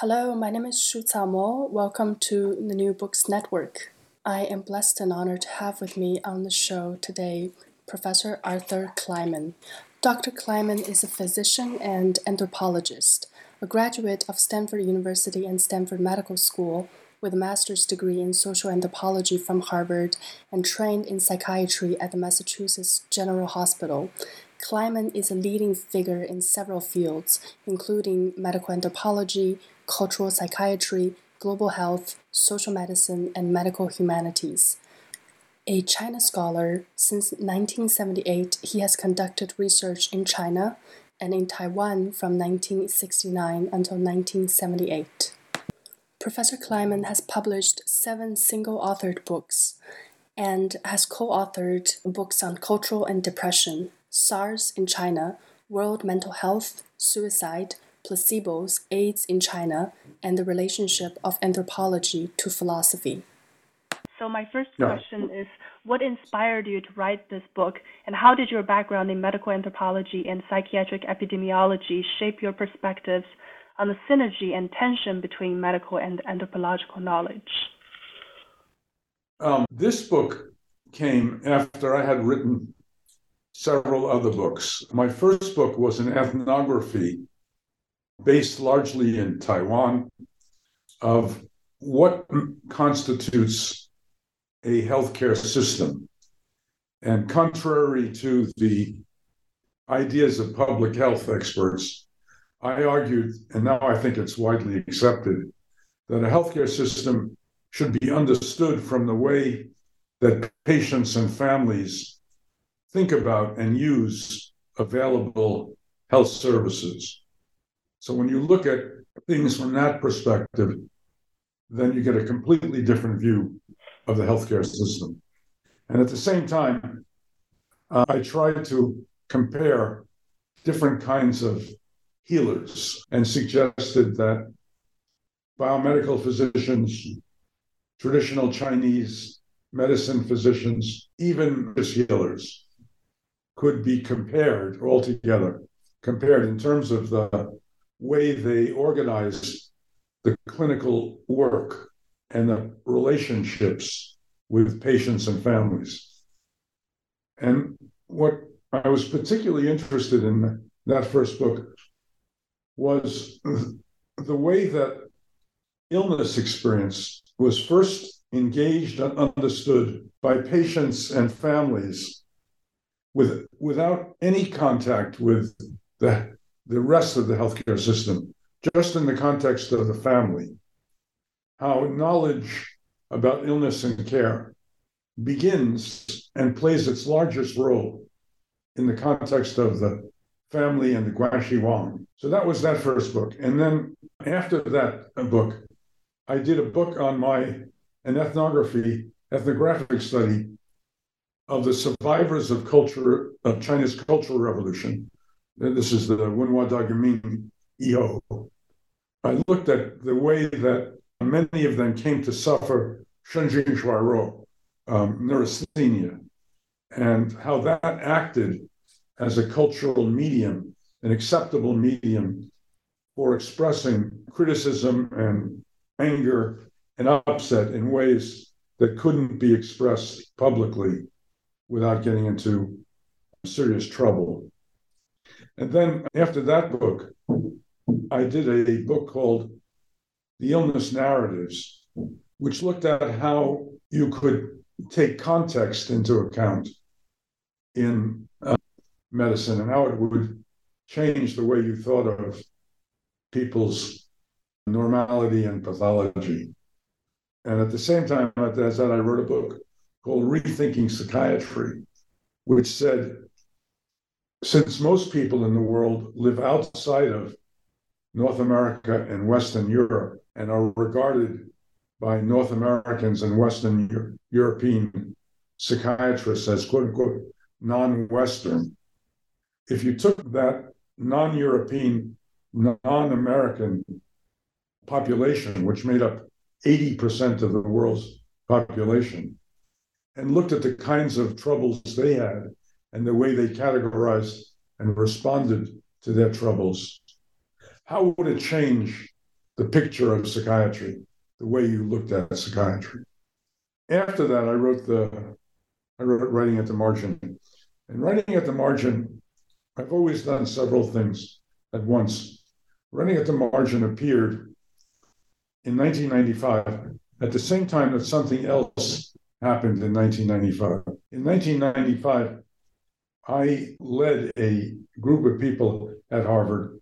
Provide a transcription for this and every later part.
Hello, my name is Shu Mo. Welcome to the New Books Network. I am blessed and honored to have with me on the show today Professor Arthur Kleinman. Dr. Kleinman is a physician and anthropologist, a graduate of Stanford University and Stanford Medical School with a master's degree in social anthropology from Harvard and trained in psychiatry at the Massachusetts General Hospital. Kleinman is a leading figure in several fields, including medical anthropology, cultural psychiatry, global health, social medicine, and medical humanities. A China scholar, since 1978 he has conducted research in China and in Taiwan from 1969 until 1978. Professor Kleinman has published seven single authored books and has co authored books on cultural and depression, SARS in China, world mental health, suicide, placebos, AIDS in China, and the relationship of anthropology to philosophy. So, my first question is What inspired you to write this book, and how did your background in medical anthropology and psychiatric epidemiology shape your perspectives on the synergy and tension between medical and anthropological knowledge? Um, this book came after I had written several other books. My first book was an ethnography based largely in Taiwan of what constitutes a healthcare system. And contrary to the ideas of public health experts, I argued, and now I think it's widely accepted, that a healthcare system should be understood from the way that patients and families think about and use available health services. So when you look at things from that perspective, then you get a completely different view of the healthcare system. And at the same time, uh, I tried to compare different kinds of healers and suggested that biomedical physicians, traditional Chinese medicine physicians, even healers could be compared altogether, compared in terms of the way they organize the clinical work and the relationships with patients and families. And what I was particularly interested in that first book was the way that illness experience was first engaged and understood by patients and families with, without any contact with the, the rest of the healthcare system, just in the context of the family. How knowledge about illness and care begins and plays its largest role in the context of the family and the Guanxi Wang. So that was that first book. And then after that book, I did a book on my an ethnography, ethnographic study of the survivors of culture of China's Cultural Revolution, this is the Wenhua Dageming EO. I looked at the way that many of them came to suffer Shenjing Shuairuo, um, neurasthenia, and how that acted as a cultural medium, an acceptable medium for expressing criticism and anger and upset in ways that couldn't be expressed publicly without getting into serious trouble. And then after that book, I did a book called The Illness Narratives, which looked at how you could take context into account in uh, medicine and how it would change the way you thought of people's normality and pathology. And at the same time as that, I wrote a book called Rethinking Psychiatry, which said since most people in the world live outside of North America and Western Europe and are regarded by North Americans and Western Euro- European psychiatrists as quote unquote non Western, if you took that non European, non American population, which made up 80% of the world's population, and looked at the kinds of troubles they had and the way they categorized and responded to their troubles, how would it change the picture of psychiatry, the way you looked at psychiatry? After that, I wrote the I wrote writing at the margin. And writing at the margin, I've always done several things at once. Writing at the margin appeared in 1995 at the same time that something else happened in 1995. In 1995, I led a group of people at Harvard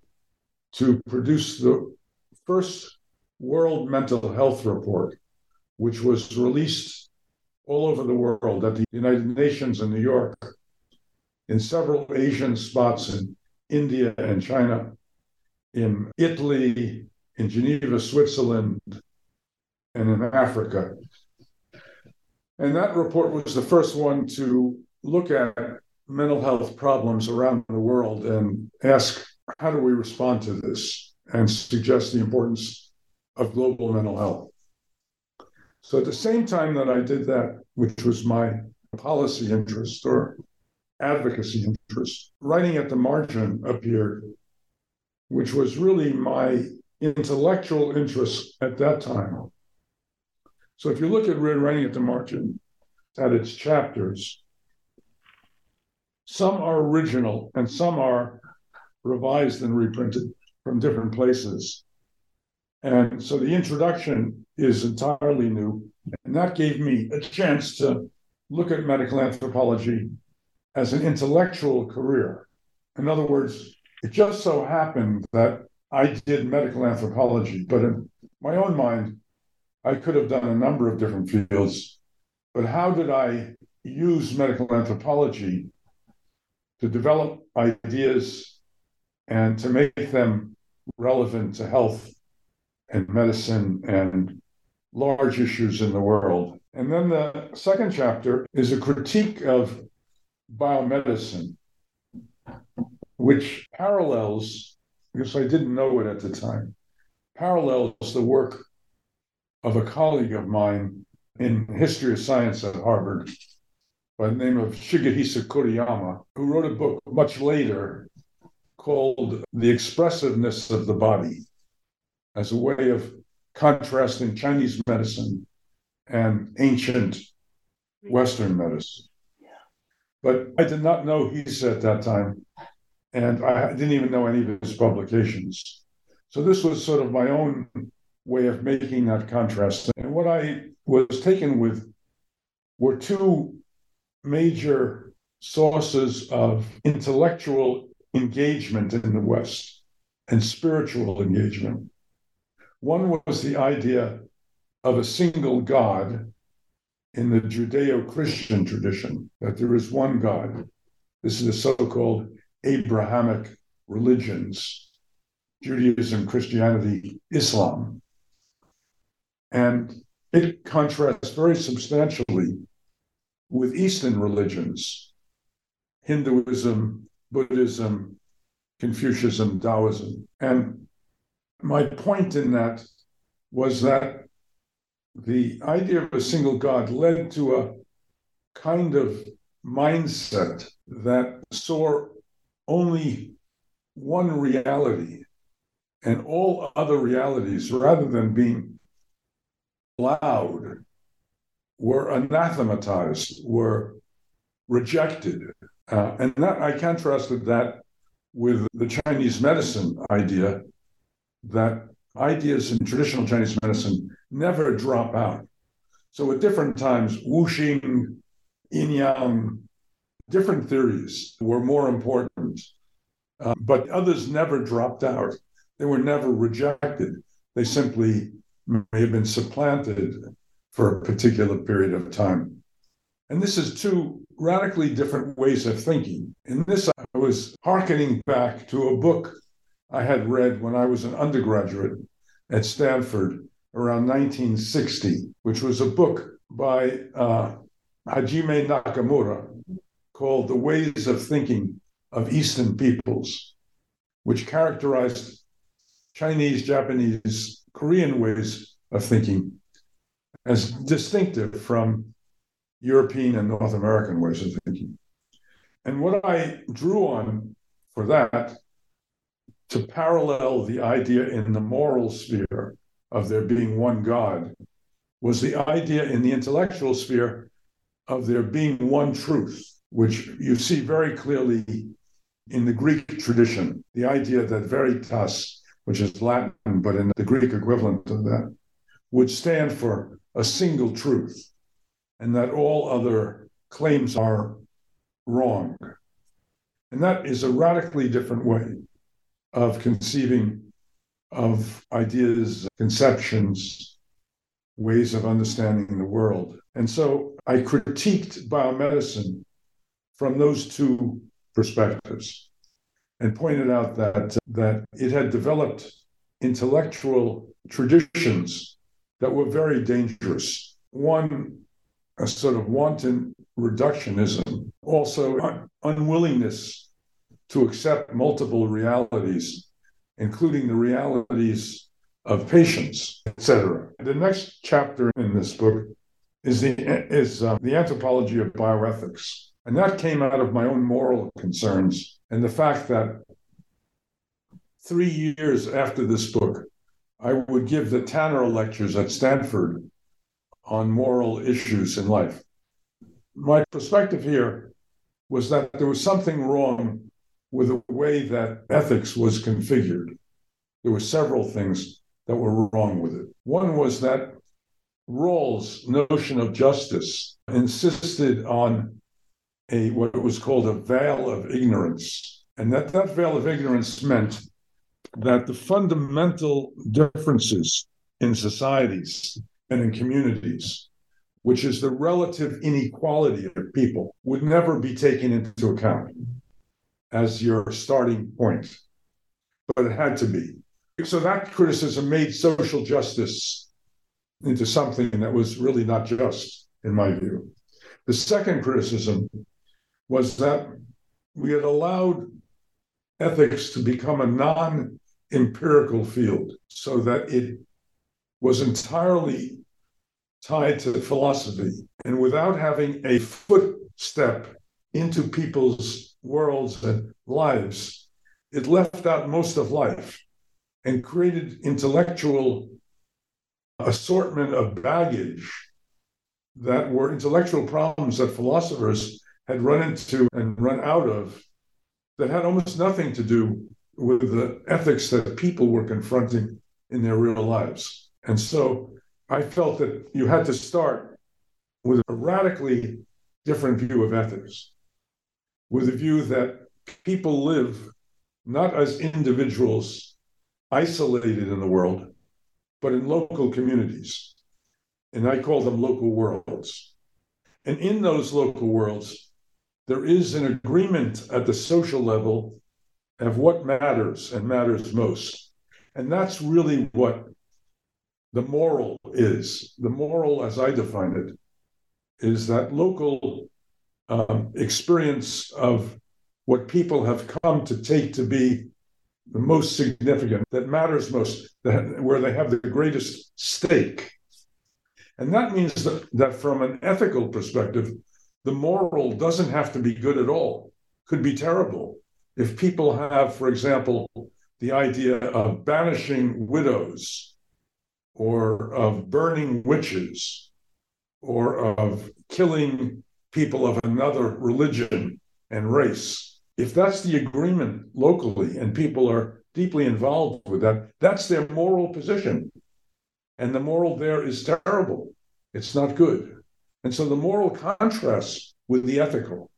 to produce the first World Mental Health Report, which was released all over the world at the United Nations in New York, in several Asian spots in India and China, in Italy, in Geneva, Switzerland, and in Africa. And that report was the first one to look at mental health problems around the world and ask how do we respond to this and suggest the importance of global mental health. So at the same time that I did that, which was my policy interest or advocacy interest, writing at the margin appeared, which was really my intellectual interest at that time. So if you look at writing at the margin, at its chapters, some are original and some are revised and reprinted from different places. And so the introduction is entirely new. And that gave me a chance to look at medical anthropology as an intellectual career. In other words, it just so happened that I did medical anthropology, but in my own mind, I could have done a number of different fields. But how did I use medical anthropology to develop ideas and to make them relevant to health and medicine and large issues in the world. And then the second chapter is a critique of biomedicine, which parallels, because I didn't know it at the time, parallels the work of a colleague of mine in history of science at Harvard by the name of Shigehisa Kuriyama, who wrote a book much later called The Expressiveness of the Body as a way of contrasting Chinese medicine and ancient Western medicine. But I did not know he's at that time, and I didn't even know any of his publications. So this was sort of my own way of making that contrast. And what I was taken with were two major sources of intellectual engagement in the West and spiritual engagement. One was the idea of a single God in the Judeo Christian tradition, that there is one God. This is the so called Abrahamic religions Judaism, Christianity, Islam. And it contrasts very substantially with Eastern religions Hinduism, Buddhism, Confucianism, Taoism. And my point in that was that the idea of a single God led to a kind of mindset that saw only one reality and all other realities, rather than being allowed, were anathematized, were rejected. Uh, and that I contrasted that with the Chinese medicine idea that ideas in traditional Chinese medicine never drop out. So at different times, wuxing, yin yang, different theories were more important, uh, but others never dropped out. They were never rejected. They simply may have been supplanted for a particular period of time. And this is two radically different ways of thinking. In this, I was hearkening back to a book I had read when I was an undergraduate at Stanford around 1960, which was a book by uh, Hajime Nakamura called The Ways of Thinking of Eastern Peoples, which characterized Chinese, Japanese, Korean ways of thinking as distinctive from European and North American ways of thinking. And what I drew on for that to parallel the idea in the moral sphere of there being one God was the idea in the intellectual sphere of there being one truth, which you see very clearly in the Greek tradition. The idea that veritas, which is Latin, but in the Greek equivalent of that, would stand for a single truth, and that all other claims are wrong. And that is a radically different way of conceiving of ideas, conceptions, ways of understanding the world. And so I critiqued biomedicine from those two perspectives and pointed out that, that it had developed intellectual traditions that were very dangerous. One, a sort of wanton reductionism, also un- unwillingness to accept multiple realities, including the realities of patients, etc. The next chapter in this book is the is uh, the anthropology of bioethics, and that came out of my own moral concerns and the fact that three years after this book, I would give the Tanner lectures at Stanford on moral issues in life. My perspective here was that there was something wrong with the way that ethics was configured. There were several things that were wrong with it. One was that Rawls' notion of justice insisted on a what was called a veil of ignorance, and that that veil of ignorance meant that the fundamental differences in societies and in communities, which is the relative inequality of people, would never be taken into account as your starting point, but it had to be. So that criticism made social justice into something that was really not just, in my view. The second criticism was that we had allowed ethics to become a non empirical field so that it was entirely tied to philosophy. And without having a footstep into people's worlds and lives, it left out most of life and created intellectual assortment of baggage that were intellectual problems that philosophers had run into and run out of that had almost nothing to do with the ethics that people were confronting in their real lives. And so I felt that you had to start with a radically different view of ethics with a view that people live not as individuals isolated in the world, but in local communities. And I call them local worlds. And in those local worlds, there is an agreement at the social level of what matters and matters most. And that's really what the moral is. The moral, as I define it, is that local um, experience of what people have come to take to be the most significant, that matters most, that, where they have the greatest stake. And that means that, that from an ethical perspective, the moral doesn't have to be good at all, could be terrible. If people have, for example, the idea of banishing widows or of burning witches or of killing people of another religion and race, if that's the agreement locally and people are deeply involved with that, that's their moral position. And the moral there is terrible. It's not good. And so the moral contrasts with the ethical.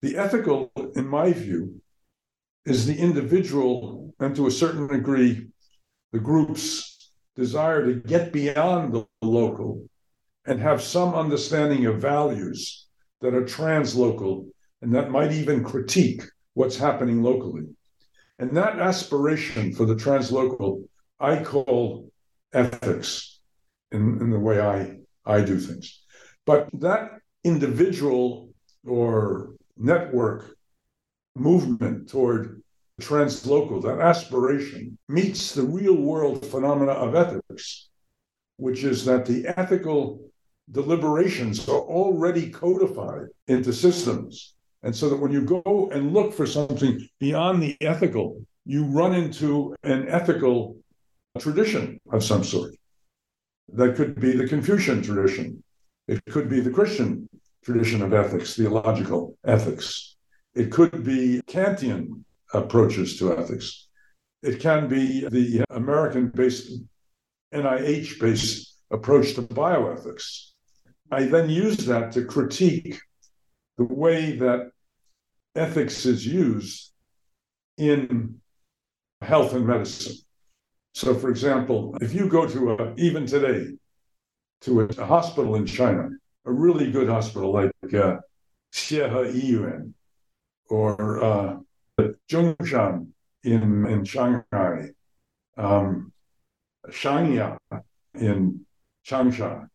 The ethical, in my view, is the individual and to a certain degree, the group's desire to get beyond the local and have some understanding of values that are translocal and that might even critique what's happening locally. And that aspiration for the translocal, I call ethics in, in the way I, I do things. But that individual or network movement toward translocal, that aspiration, meets the real world phenomena of ethics, which is that the ethical deliberations are already codified into systems. And so that when you go and look for something beyond the ethical, you run into an ethical tradition of some sort. That could be the Confucian tradition. It could be the Christian tradition of ethics, theological ethics. It could be Kantian approaches to ethics. It can be the American based, NIH based approach to bioethics. I then use that to critique the way that ethics is used in health and medicine. So, for example, if you go to a, even today, to a, hospital in China, a really good hospital like uh, Xiehe or uh, Zhongshan in, in Shanghai, um, Xiangya in Changsha.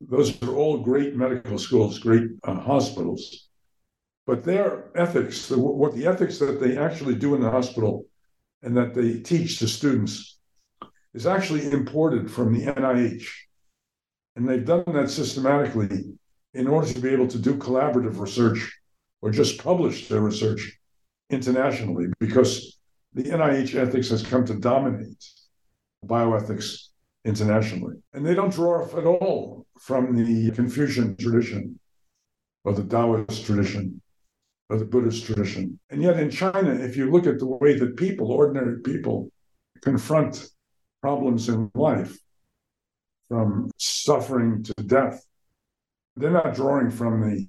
Those are all great medical schools, great uh, hospitals. But their ethics, the, what the ethics that they actually do in the hospital and that they teach to students, is actually imported from the NIH. And they've done that systematically in order to be able to do collaborative research or just publish their research internationally because the NIH ethics has come to dominate bioethics internationally. And they don't draw at all from the Confucian tradition or the Taoist tradition or the Buddhist tradition. And yet in China, if you look at the way that people, ordinary people, confront problems in life, from suffering to death, they're not drawing from the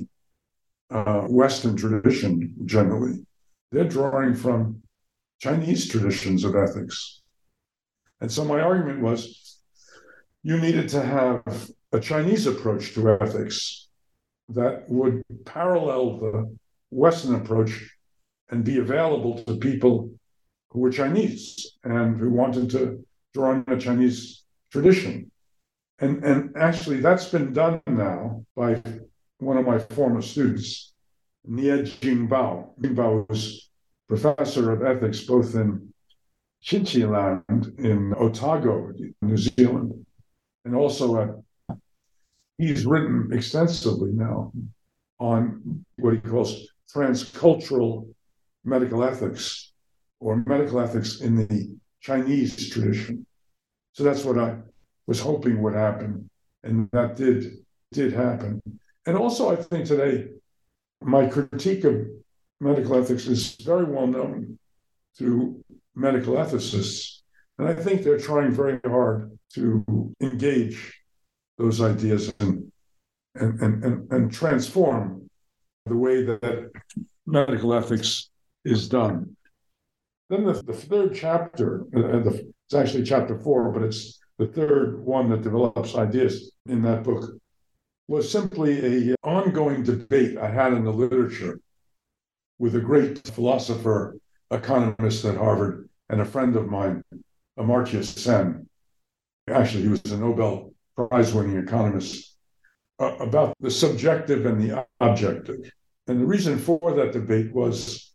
uh, Western tradition generally. They're drawing from Chinese traditions of ethics. And so my argument was you needed to have a Chinese approach to ethics that would parallel the Western approach and be available to people who were Chinese and who wanted to draw on a Chinese tradition. And, and actually, that's been done now by one of my former students, Nie Jingbao. Jingbao was professor of ethics both in Chinchiland in Otago, New Zealand, and also at, he's written extensively now on what he calls transcultural medical ethics or medical ethics in the Chinese tradition. So that's what I was hoping would happen, and that did did happen. And also, I think today my critique of medical ethics is very well known to medical ethicists. And I think they're trying very hard to engage those ideas and, and, and, and, transform the way that medical ethics is done. Then the, the third chapter, uh, the, it's actually chapter four, but it's the third one that develops ideas in that book, was simply a ongoing debate I had in the literature with a great philosopher, economist at Harvard, and a friend of mine, Amartya Sen. Actually, he was a Nobel Prize winning economist uh, about the subjective and the objective. And the reason for that debate was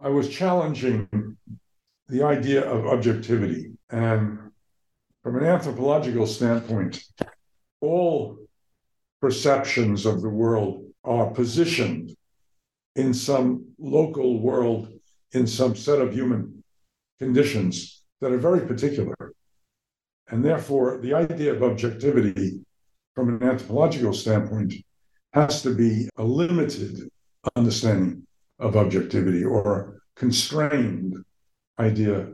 I was challenging the idea of objectivity. And from an anthropological standpoint, all perceptions of the world are positioned in some local world, in some set of human conditions that are very particular. And therefore, the idea of objectivity from an anthropological standpoint has to be a limited understanding of objectivity or constrained idea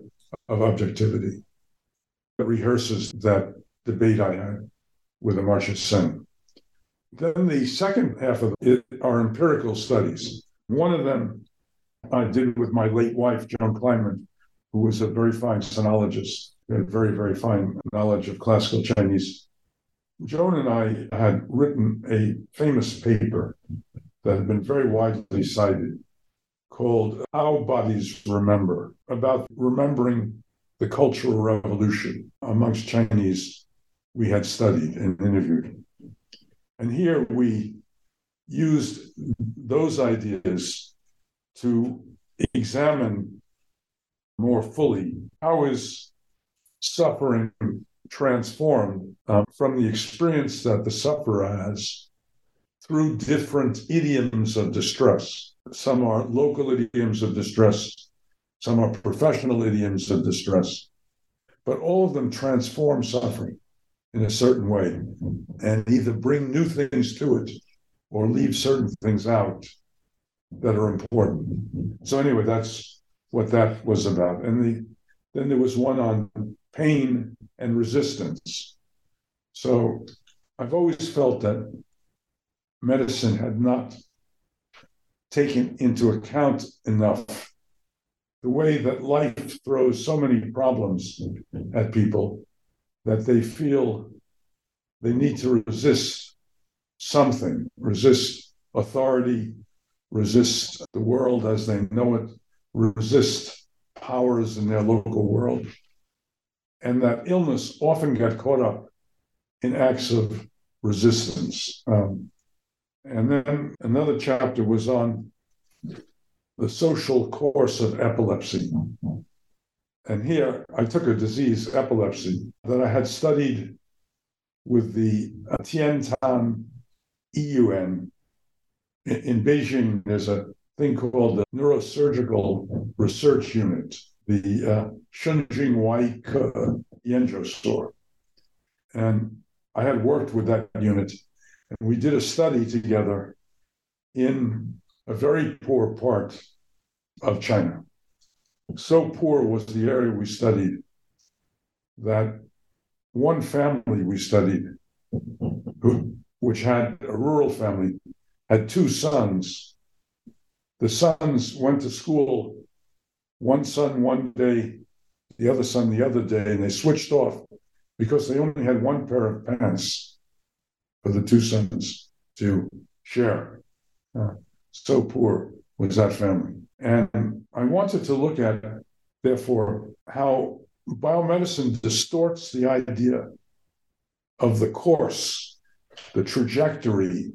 of objectivity. It rehearses that debate I had with Amartya Sen. Then the second half of it are empirical studies. One of them I did with my late wife, Joan Kleinman, who was a very fine sinologist, had very, very fine knowledge of classical Chinese. Joan and I had written a famous paper that had been very widely cited called How Bodies Remember, about remembering the Cultural Revolution amongst Chinese we had studied and interviewed. And here we used those ideas to examine more fully how is suffering transformed um, from the experience that the sufferer has through different idioms of distress. Some are local idioms of distress, some are professional idioms of distress, but all of them transform suffering in a certain way and either bring new things to it or leave certain things out that are important. So anyway, that's what that was about. And the, then there was one on pain and resistance. So I've always felt that medicine had not taken into account enough the way that life throws so many problems at people that they feel they need to resist something, resist authority, resist the world as they know it, resist powers in their local world. And that illness often got caught up in acts of resistance. Um, and then another chapter was on the social course of epilepsy. And here I took a disease, epilepsy, that I had studied with the Tiantan EUN. In Beijing, there's a thing called the Neurosurgical Research Unit, the uh, Shenjing Wai Ke Yanzhou Store. And I had worked with that unit, and we did a study together in a very poor part of China. So poor was the area we studied that one family we studied, who, which had a rural family, had two sons. The sons went to school, one son one day, the other son the other day, and they switched off because they only had one pair of pants for the two sons to share. So poor was that family. And I wanted to look at, therefore, how biomedicine distorts the idea of the course, the trajectory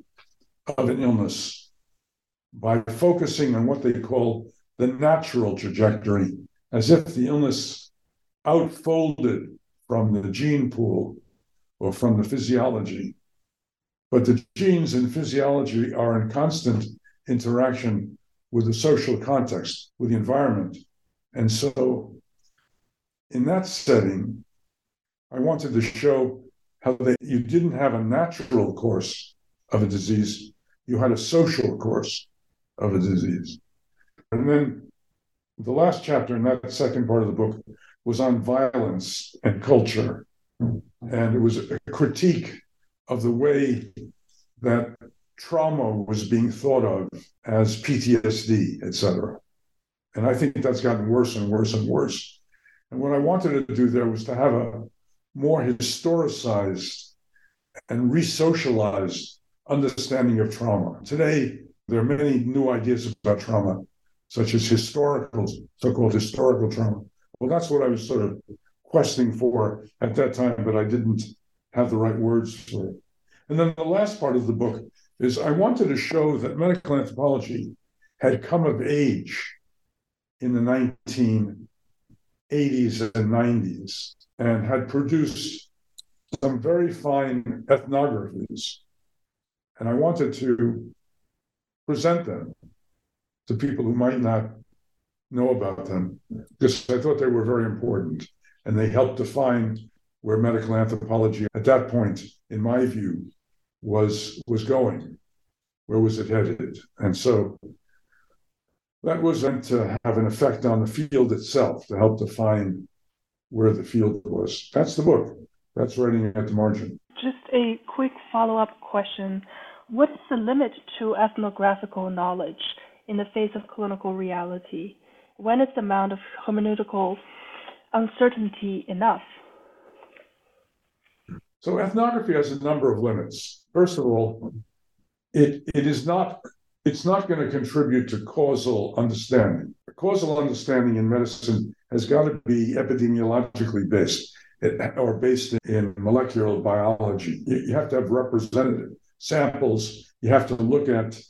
of an illness by focusing on what they call the natural trajectory, as if the illness outfolded from the gene pool or from the physiology. But the genes and physiology are in constant interaction with the social context, with the environment. And so, in that setting, I wanted to show how they, you didn't have a natural course of a disease, you had a social course of a disease. And then the last chapter in that second part of the book was on violence and culture. And it was a critique of the way that trauma was being thought of as PTSD, etc. And I think that's gotten worse and worse and worse. And what I wanted to do there was to have a more historicized and re-socialized understanding of trauma. Today, there are many new ideas about trauma, such as historical, so-called historical trauma. Well, that's what I was sort of questing for at that time, but I didn't have the right words for it. And then the last part of the book is I wanted to show that medical anthropology had come of age in the 1980s and 90s and had produced some very fine ethnographies. And I wanted to present them to people who might not know about them because I thought they were very important and they helped define where medical anthropology at that point, in my view, was was going. Where was it headed? And so that was meant to have an effect on the field itself to help define where the field was. That's the book. That's writing at the margin. Just a quick follow up question. What is the limit to ethnographical knowledge in the face of clinical reality? When is the amount of hermeneutical uncertainty enough? So, ethnography has a number of limits. First of all, it, it is not it's not going to contribute to causal understanding. Causal understanding in medicine has got to be epidemiologically based or based in molecular biology. You have to have representative samples. You have to look at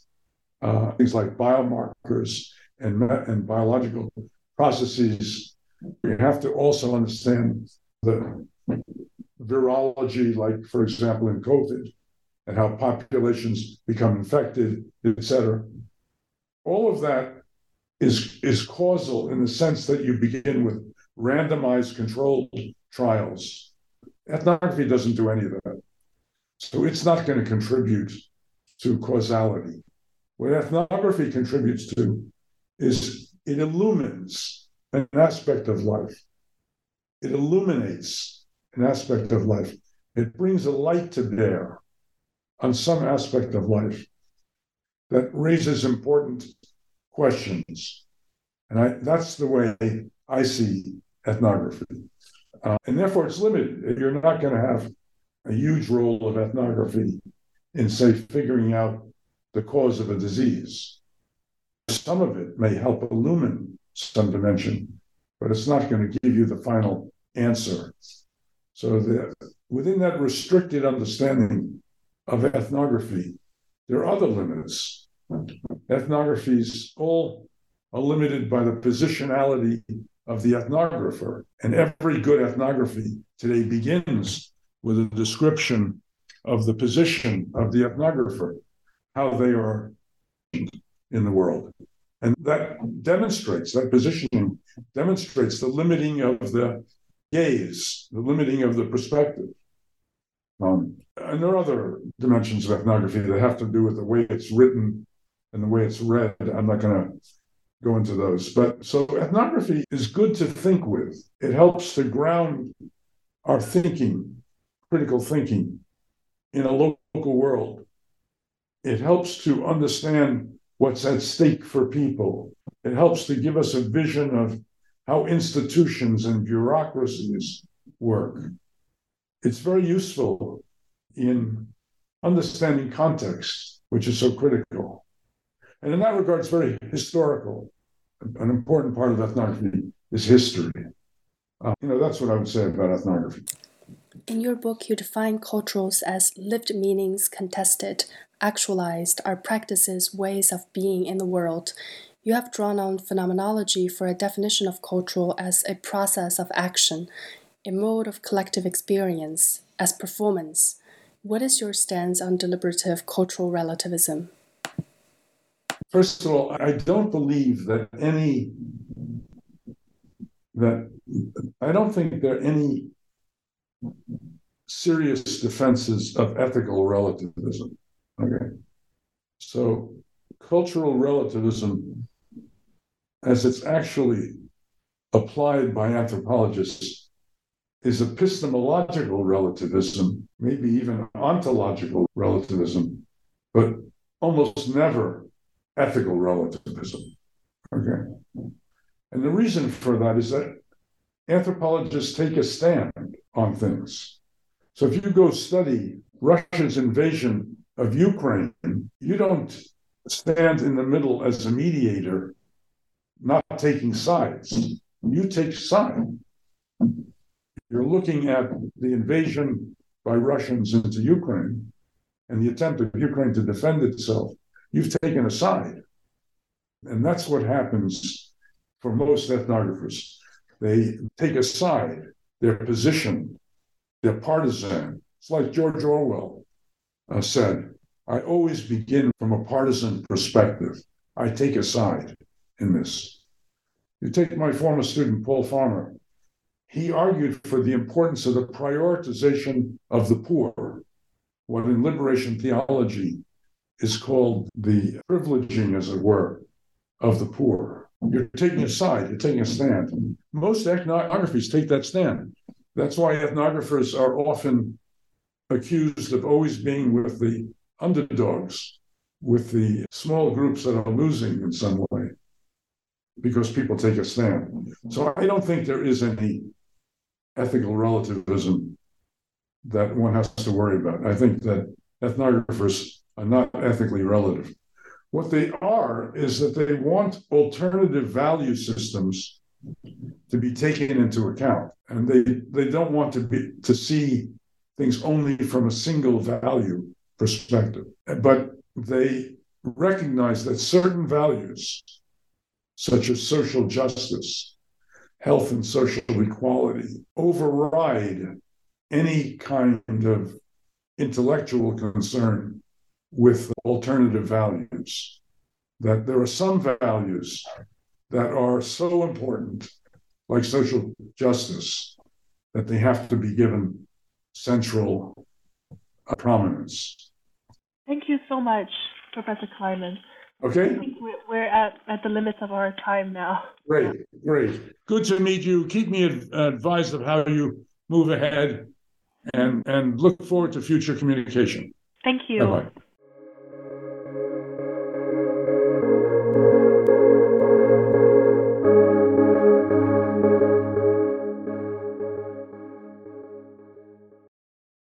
uh, things like biomarkers and, and biological processes. You have to also understand the virology, like, for example, in COVID, and how populations become infected, et cetera. All of that is, is causal in the sense that you begin with randomized controlled trials. Ethnography doesn't do any of that. So it's not going to contribute to causality. What ethnography contributes to is it illumines an aspect of life. It illuminates an aspect of life. It brings a light to bear on some aspect of life that raises important questions. And I, that's the way I see ethnography. Uh, and therefore, it's limited. You're not going to have a huge role of ethnography in, say, figuring out the cause of a disease. Some of it may help illumine some dimension, but it's not going to give you the final answer. So, the, within that restricted understanding of ethnography, there are other limits. Ethnographies all are limited by the positionality of the ethnographer. And every good ethnography today begins with a description of the position of the ethnographer, how they are in the world. And that demonstrates, that positioning demonstrates the limiting of the gaze, the limiting of the perspective. Um, and there are other dimensions of ethnography that have to do with the way it's written and the way it's read. I'm not going to go into those. But so ethnography is good to think with. It helps to ground our thinking, critical thinking, in a local world. It helps to understand what's at stake for people. It helps to give us a vision of how institutions and bureaucracies work. It's very useful in understanding context, which is so critical. And in that regard, it's very historical. An important part of ethnography is history. Uh, you know, that's what I would say about ethnography. In your book, you define cultures as lived meanings contested, actualized, are practices, ways of being in the world. You have drawn on phenomenology for a definition of cultural as a process of action, a mode of collective experience, as performance. What is your stance on deliberative cultural relativism? First of all, I don't believe that any that I don't think there are any serious defenses of ethical relativism. Okay. So cultural relativism, as it's actually applied by anthropologists, is epistemological relativism, maybe even ontological relativism, but almost never ethical relativism. Okay. And the reason for that is that anthropologists take a stand on things. So if you go study Russia's invasion of Ukraine, you don't stand in the middle as a mediator, not taking sides. You take side. You're looking at the invasion by Russians into Ukraine and the attempt of Ukraine to defend itself you've taken a side. And that's what happens for most ethnographers. They take a side, their position, their partisan. It's like George Orwell uh, said I always begin from a partisan perspective. I take a side in this. You take my former student, Paul Farmer, he argued for the importance of the prioritization of the poor, what in liberation theology is called the privileging, as it were, of the poor. You're taking a side, you're taking a stand. Most ethnographies take that stand. That's why ethnographers are often accused of always being with the underdogs, with the small groups that are losing in some way, because people take a stand. So I don't think there is any ethical relativism that one has to worry about. I think that ethnographers are not ethically relative. What they are is that they want alternative value systems to be taken into account, and they they don't want to be to see things only from a single value perspective, but they recognize that certain values, such as social justice, health and social equality, override any kind of intellectual concern with alternative values. That there are some values that are so important, like social justice, that they have to be given central prominence. Thank you so much, Professor Kleinman. Okay. I think we're at, at the limits of our time now. Great, great. Good to meet you. Keep me advised of how you move ahead and, and look forward to future communication. Thank you. Bye-bye.